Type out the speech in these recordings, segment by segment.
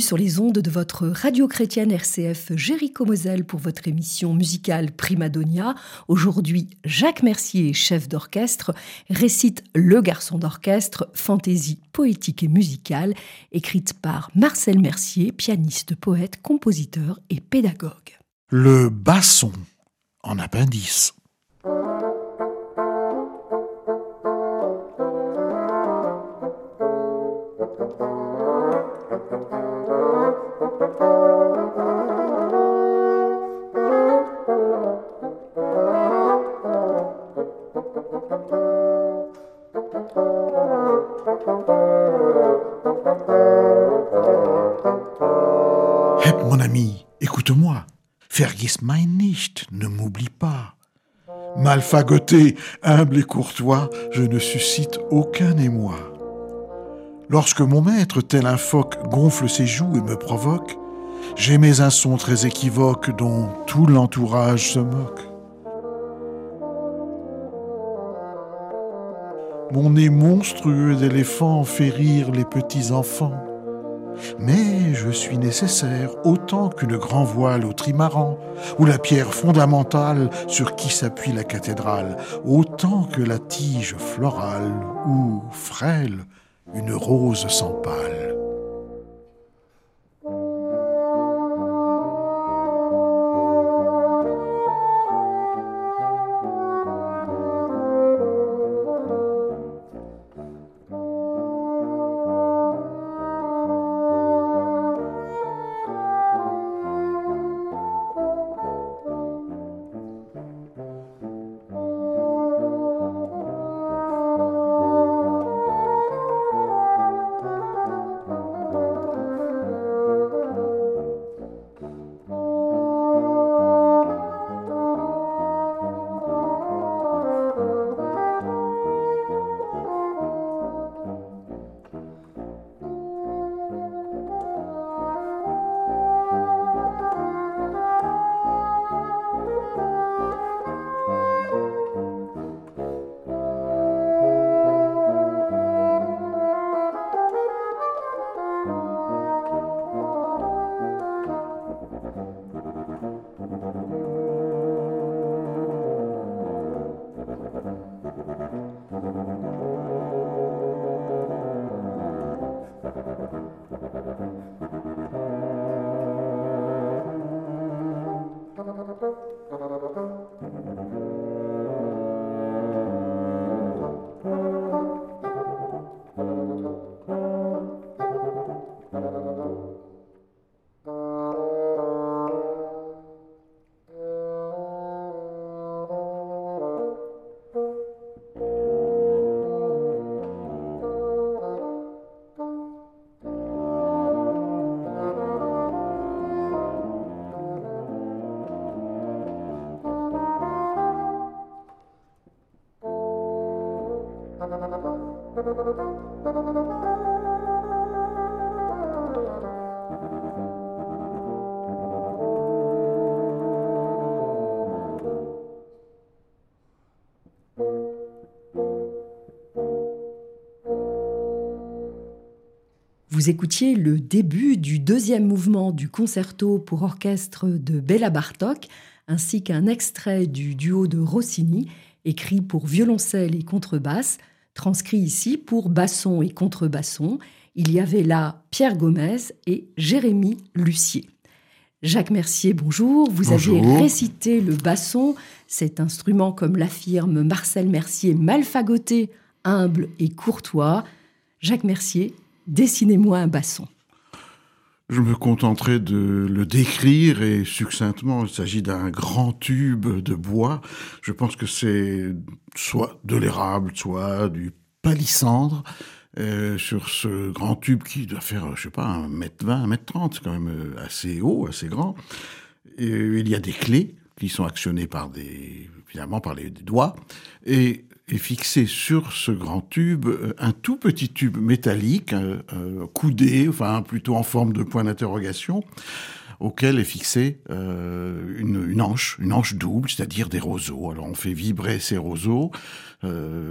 Sur les ondes de votre radio chrétienne RCF Jéricho Moselle pour votre émission musicale Primadonia. Aujourd'hui, Jacques Mercier, chef d'orchestre, récite Le garçon d'orchestre, fantaisie poétique et musicale, écrite par Marcel Mercier, pianiste, poète, compositeur et pédagogue. Le basson en appendice. Mon ami, écoute-moi. Vergiss mein nicht, ne m'oublie pas. Malfagoté, humble et courtois, je ne suscite aucun émoi. Lorsque mon maître, tel un phoque, gonfle ses joues et me provoque, j'émets un son très équivoque dont tout l'entourage se moque. Mon nez monstrueux d'éléphant fait rire les petits enfants. Mais je suis nécessaire autant qu'une grand voile au trimaran, ou la pierre fondamentale sur qui s'appuie la cathédrale, autant que la tige florale, ou, frêle, une rose sans pâle. Vous écoutiez le début du deuxième mouvement du concerto pour orchestre de Béla Bartok, ainsi qu'un extrait du duo de Rossini, écrit pour violoncelle et contrebasse, transcrit ici pour basson et contrebasson. Il y avait là Pierre Gomez et Jérémy Lucier. Jacques Mercier, bonjour. Vous avez récité le basson, cet instrument, comme l'affirme Marcel Mercier, malfagoté, humble et courtois. Jacques Mercier, Dessinez-moi un basson. Je me contenterai de le décrire et succinctement, il s'agit d'un grand tube de bois. Je pense que c'est soit de l'érable, soit du palissandre. Euh, sur ce grand tube qui doit faire, je sais pas, un mètre 20, un mètre 30, c'est quand même euh, assez haut, assez grand. Et il y a des clés qui sont actionnées par des, finalement, par les doigts. Et est fixé sur ce grand tube euh, un tout petit tube métallique, euh, euh, coudé, enfin plutôt en forme de point d'interrogation, auquel est fixée une, une, anche, une anche double, c'est-à-dire des roseaux. Alors on fait vibrer ces roseaux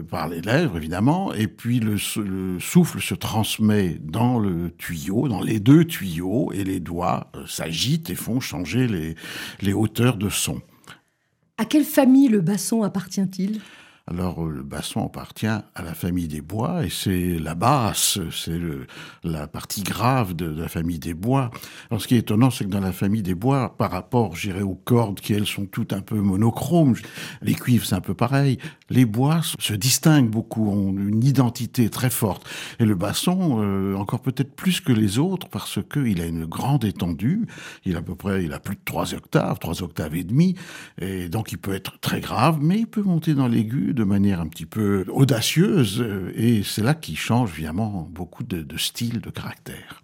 par les lèvres évidemment, et puis le, le, souffle se transmet dans le tuyau, dans les deux tuyaux, et les doigts s'agitent et font changer les, les hauteurs de son. À quelle famille le basson appartient-il? Alors le basson appartient à la famille des bois et c'est la basse, c'est la partie grave de, la famille des bois. Alors ce qui est étonnant, c'est que dans la famille des bois, par rapport, j'irais aux cordes qui elles sont toutes un peu monochromes, les cuivres c'est un peu pareil, les bois se distinguent beaucoup, ont une identité très forte. Et le basson, euh, encore peut-être plus que les autres, parce qu'il a une grande étendue, il a à peu près, il a plus de trois octaves, trois octaves et demi, et donc il peut être très grave, mais il peut monter dans l'aigu de manière un petit peu audacieuse, euh, et c'est là qu'il change évidemment beaucoup de, de style, de caractère.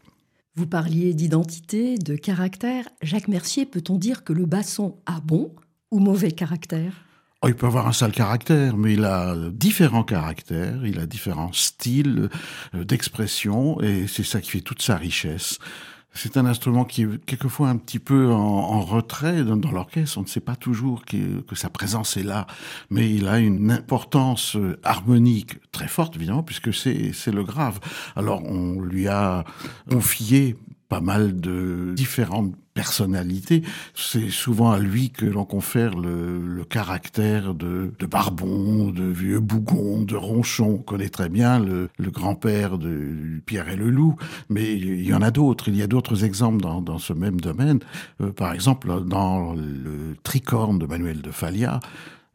Vous parliez d'identité, de caractère. Jacques Mercier, peut-on dire que le basson a bon ou mauvais caractère? Oh, il peut avoir un sale caractère, mais il a différents caractères, il a différents styles euh, d'expression, et c'est ça qui fait toute sa richesse. C'est un instrument qui est quelquefois un petit peu en, retrait dans, l'orchestre. On ne sait pas toujours que, que, sa présence est là, mais il a une importance euh, harmonique très forte, évidemment, puisque c'est le grave. Alors on lui a confié pas mal de différentes personnalité. C'est souvent à lui que l'on confère le, caractère de, Barbon, de vieux Bougon, de Ronchon. On connaît très bien le, grand-père de Pierre et le Loup, mais il y en a d'autres. Il y a d'autres exemples dans, dans, ce même domaine. Euh, par exemple, dans le Tricorne de Manuel de Falla,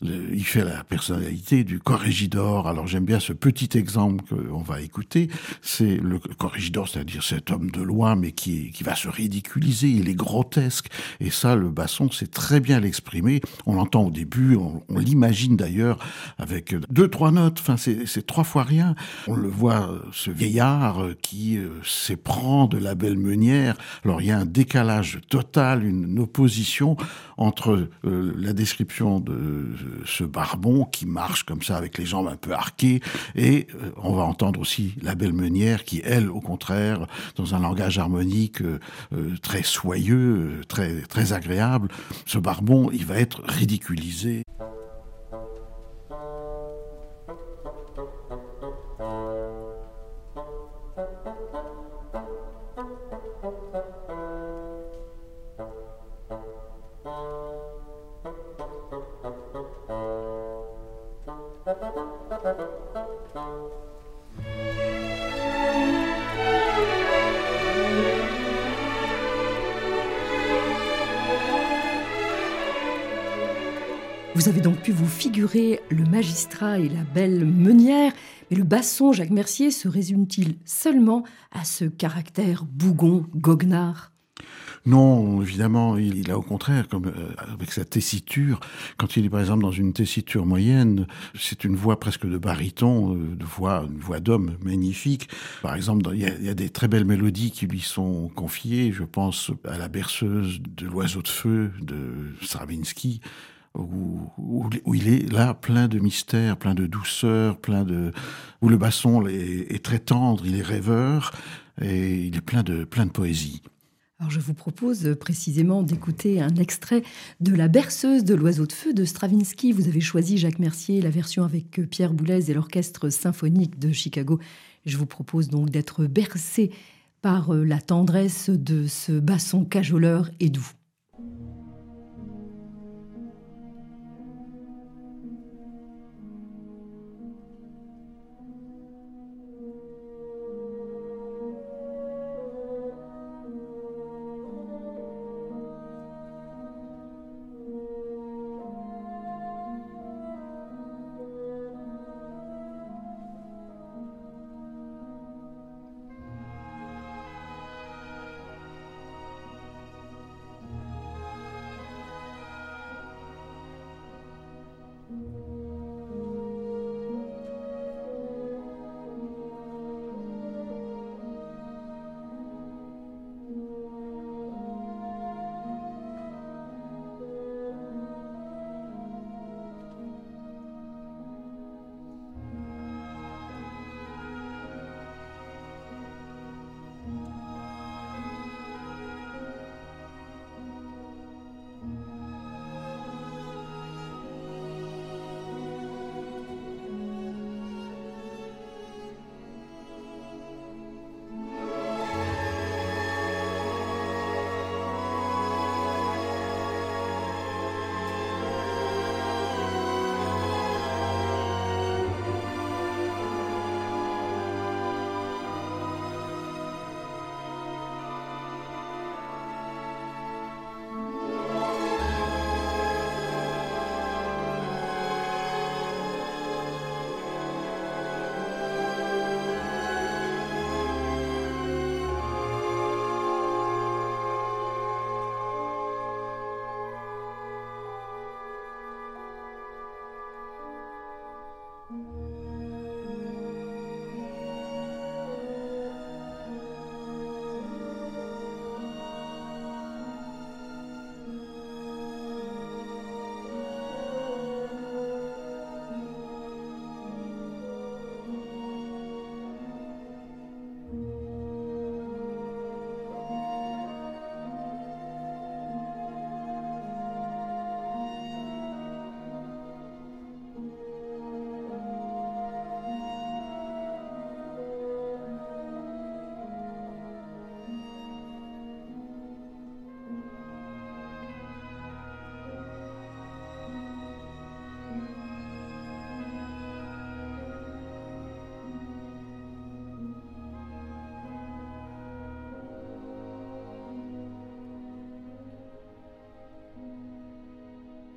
il fait la personnalité du corrégidor. Alors j'aime bien ce petit exemple qu'on va écouter. C'est le corrégidor, c'est-à-dire cet homme de loi, mais qui, qui va se ridiculiser. Il est grotesque. Et ça, le basson sait très bien l'exprimer. On l'entend au début, on, l'imagine d'ailleurs avec deux, trois notes. Enfin, c'est trois fois rien. On le voit, ce vieillard qui euh, s'éprend de la belle meunière. Alors il y a un décalage total, une opposition entre euh, la description de ce barbon qui marche comme ça avec les jambes un peu arquées, et euh, on va entendre aussi la belle meunière qui, elle, au contraire, dans un langage harmonique euh, très soyeux, très, très agréable, ce barbon, il va être ridiculisé. Et la belle meunière, mais le basson Jacques Mercier se résume-t-il seulement à ce caractère bougon, goguenard? Non, évidemment, il, a au contraire, comme euh, avec sa tessiture, quand il est par exemple dans une tessiture moyenne, c'est une voix presque de baryton, euh, de voix, une voix d'homme magnifique. Par exemple, il y, a, des très belles mélodies qui lui sont confiées. Je pense à la berceuse de l'oiseau de feu de Stravinsky où, il est là plein de mystère, plein de douceur, plein de où le basson est, très tendre, il est rêveur et il est plein de plein de poésie. Alors je vous propose précisément d'écouter un extrait de La berceuse de l'oiseau de feu de Stravinsky. Vous avez choisi Jacques Mercier, la version avec Pierre Boulez et l'orchestre symphonique de Chicago. Je vous propose donc d'être bercé par la tendresse de ce basson cajoleur et doux.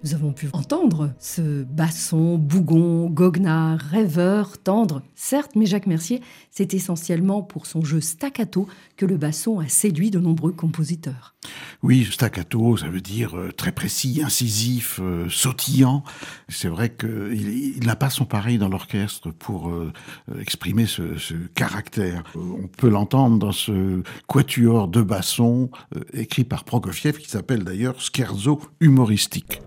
Nous avons pu entendre ce basson, bougon, goguenard, rêveur, tendre. Certes, mais Jacques Mercier, c'est essentiellement pour son jeu staccato que le basson a séduit de nombreux compositeurs. Oui, staccato, ça veut dire euh, très précis, incisif, euh, sautillant. C'est vrai qu'il n'a pas son pareil dans l'orchestre pour euh, exprimer ce, ce caractère. on peut l'entendre dans ce quatuor de basson écrit par Prokofiev qui s'appelle d'ailleurs Scherzo humoristique.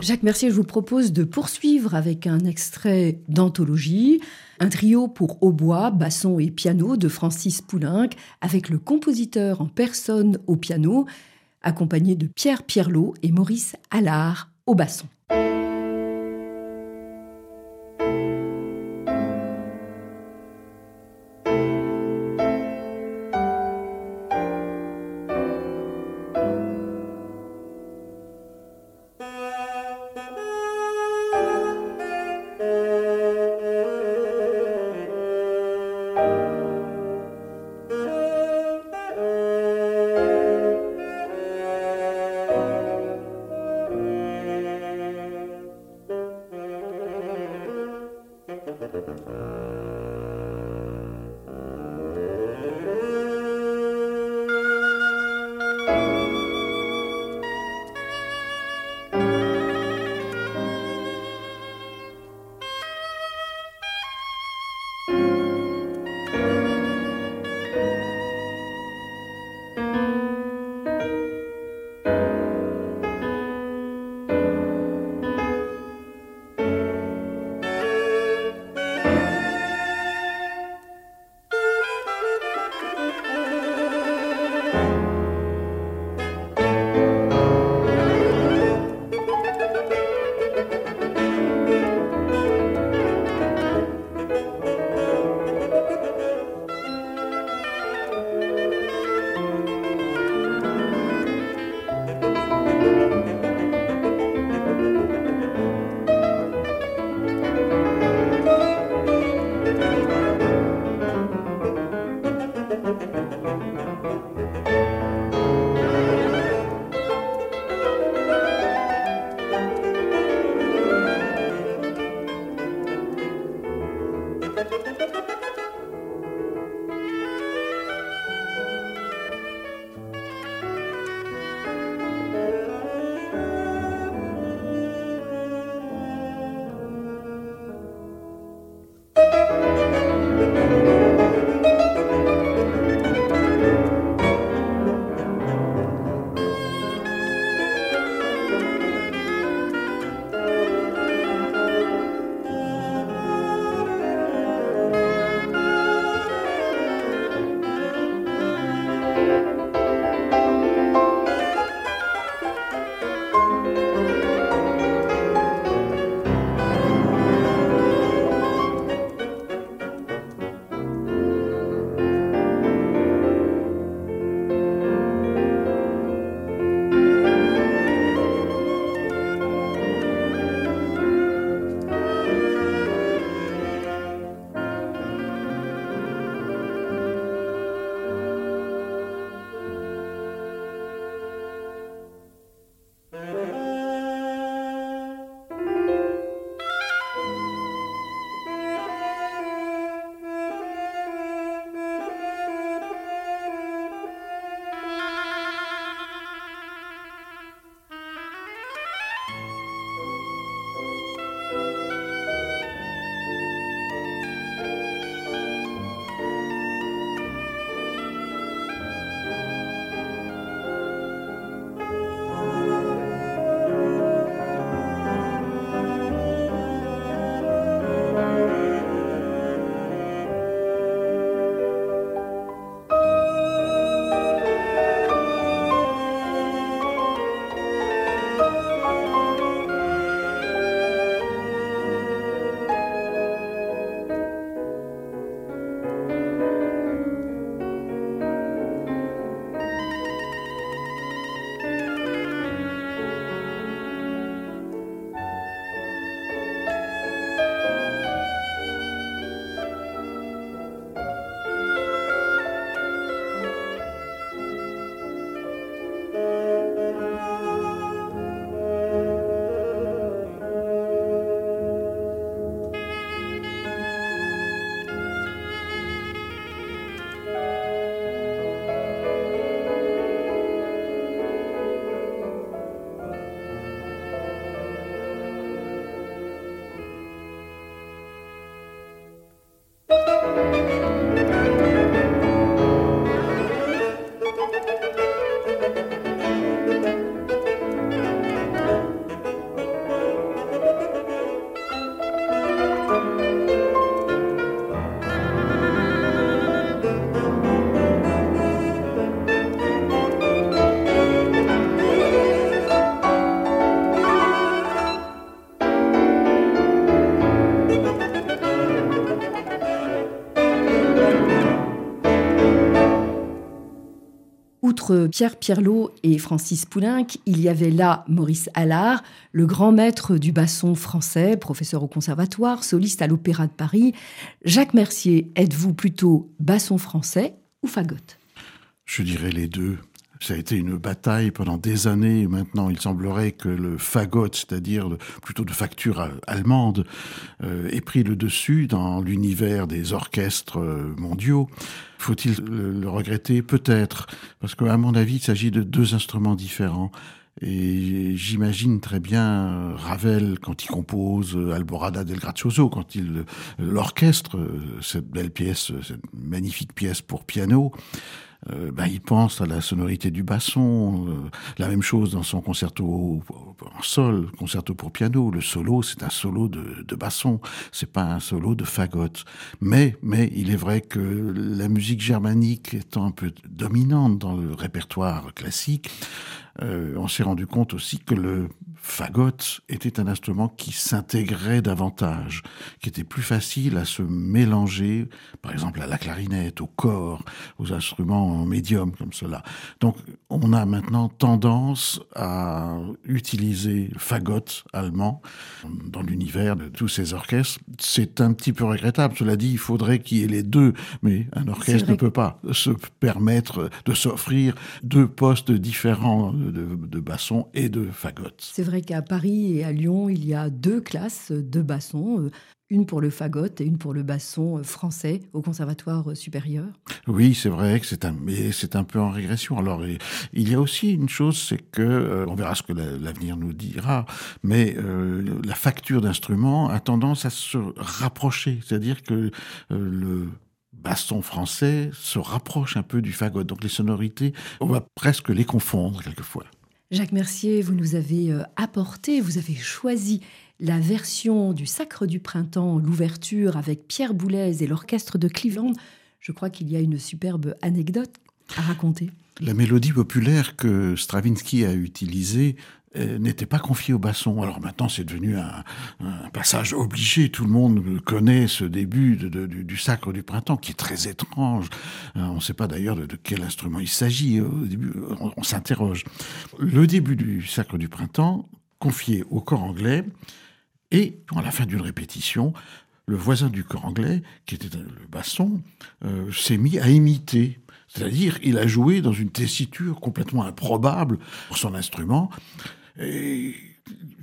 Jacques Mercier, je vous propose de poursuivre avec un extrait d'anthologie, un trio pour hautbois, basson et piano de Francis Poulenc, avec le compositeur en personne au piano, accompagné de Pierre Pierlot et Maurice Allard au basson. ああ。Entre Pierre Pierlot et Francis Poulenc, il y avait là Maurice Allard, le grand maître du basson français, professeur au conservatoire, soliste à l'Opéra de Paris. Jacques Mercier, êtes-vous plutôt basson français ou fagotte Je dirais les deux. Ça a été une bataille pendant des années. Maintenant, il semblerait que le fagot, c'est-à-dire plutôt de facture allemande, euh, ait pris le dessus dans l'univers des orchestres euh, mondiaux. Faut-il le, regretter? Peut-être, parce qu'à mon avis, il s'agit de deux instruments différents. Et j'imagine très bien Ravel quand il compose Alborada del Grazioso, quand il l'orchestre cette belle pièce, cette magnifique pièce pour piano. Bah, il pense à la sonorité du basson. Euh, la même chose dans son concerto en sol, concerto pour piano. Le solo, c'est un solo de, de basson. C'est pas un solo de fagotte. Mais, mais il est vrai que la musique germanique étant un peu dominante dans le répertoire classique, euh, on s'est rendu compte aussi que le fagot était un instrument qui s'intégrait davantage, qui était plus facile à se mélanger, par exemple à la clarinette, au corps, aux instruments médiums comme cela. Donc on a maintenant tendance à utiliser le fagot allemand dans l'univers de tous ces orchestres. C'est un petit peu regrettable. Cela dit, il faudrait qu'il y ait les deux, mais un orchestre ne peut pas se permettre de s'offrir deux postes différents de, basson et de fagot. C'est vrai qu'à Paris et à Lyon, il y a deux classes de basson, euh, une pour le fagot et une pour le basson euh, français au conservatoire supérieur. Oui, c'est vrai que c'est un, mais c'est un peu en régression. Alors, il y a aussi une chose, c'est que, euh, on verra ce que l'avenir nous dira, mais la facture d'instruments a tendance à se rapprocher. C'est-à-dire que le basson français se rapproche un peu du fagot. Donc les sonorités, on va presque les confondre quelquefois. Jacques Mercier, vous nous avez euh, apporté, vous avez choisi la version du Sacre du Printemps, l'ouverture avec Pierre Boulez et l'orchestre de Cleveland. Je crois qu'il y a une superbe anecdote à raconter. La mélodie populaire que Stravinsky a utilisée n'était pas confiée au basson. Alors maintenant, c'est devenu un, passage obligé. Tout le monde connaît ce début du, Sacre du Printemps, qui est très étrange. Euh, on ne sait pas d'ailleurs de, quel instrument il s'agit. Au début, on, s'interroge. Le début du Sacre du Printemps, confié au corps anglais, et à la fin d'une répétition, le voisin du corps anglais, qui était le basson, euh, s'est mis à imiter c'est-à-dire, il a joué dans une tessiture complètement improbable pour son instrument. Et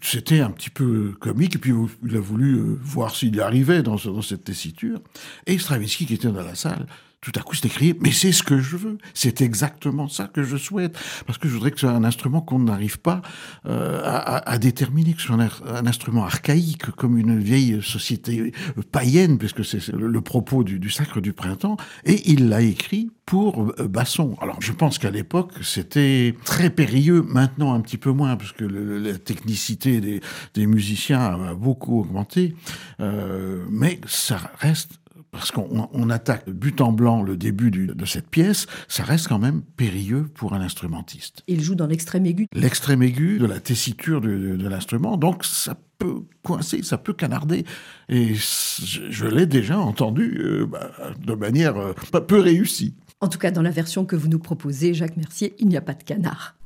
c'était un petit peu comique, et puis il a voulu euh, voir s'il y arrivait dans, dans cette tessiture. Et Stravinsky, qui était dans la salle, tout à coup s'est écrié, mais c'est ce que je veux, c'est exactement ça que je souhaite, parce que je voudrais que ce soit un instrument qu'on n'arrive pas euh, à, déterminer, que ce soit un, instrument archaïque, comme une vieille société païenne, puisque c'est le, propos du, Sacre du Printemps, et il l'a écrit pour euh, basson. Alors je pense qu'à l'époque c'était très périlleux, maintenant un petit peu moins, parce que la technicité des, musiciens a beaucoup augmenté, euh, mais ça reste parce qu'on attaque but en blanc le début de cette pièce, ça reste quand même périlleux pour un instrumentiste. Il joue dans l'extrême aigu L'extrême aigu de la tessiture de, l'instrument, donc ça peut coincer, ça peut canarder. Et je, l'ai déjà entendu euh, bah, de manière euh, pas peu réussie. En tout cas, dans la version que vous nous proposez, Jacques Mercier, il n'y a pas de canard.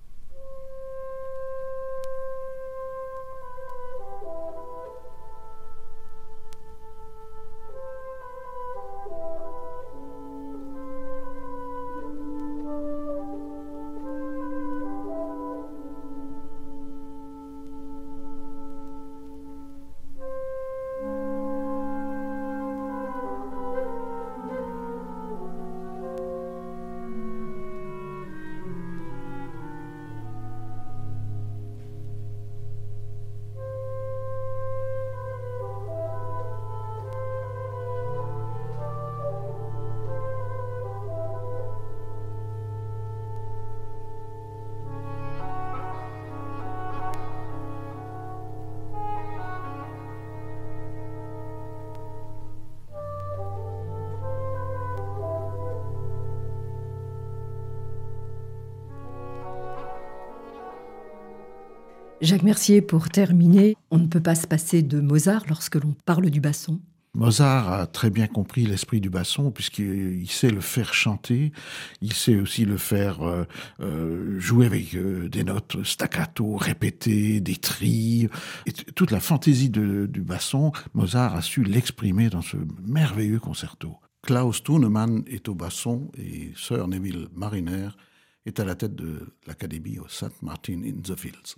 Jacques Mercier, pour terminer, on ne peut pas se passer de Mozart lorsque l'on parle du basson. Mozart a très bien compris l'esprit du basson puisqu'il sait le faire chanter, il sait aussi le faire euh, euh, jouer avec euh, des notes staccato, répétées, des trilles. Et toute la fantaisie du basson, Mozart a su l'exprimer dans ce merveilleux concerto. Klaus Thunemann est au basson et Sir Neville Mariner est à la tête de l'Académie au St. Martin in the Fields.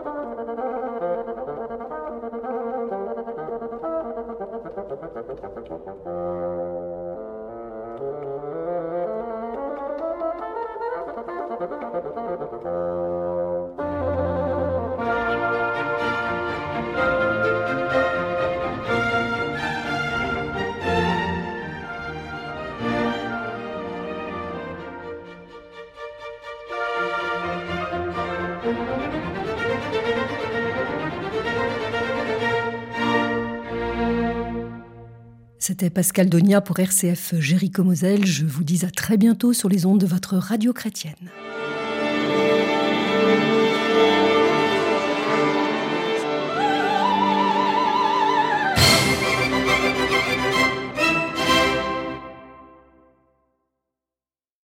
C'était Pascal Donia pour RCF Jéricho Moselle. Je vous dis à très bientôt sur les ondes de votre radio chrétienne.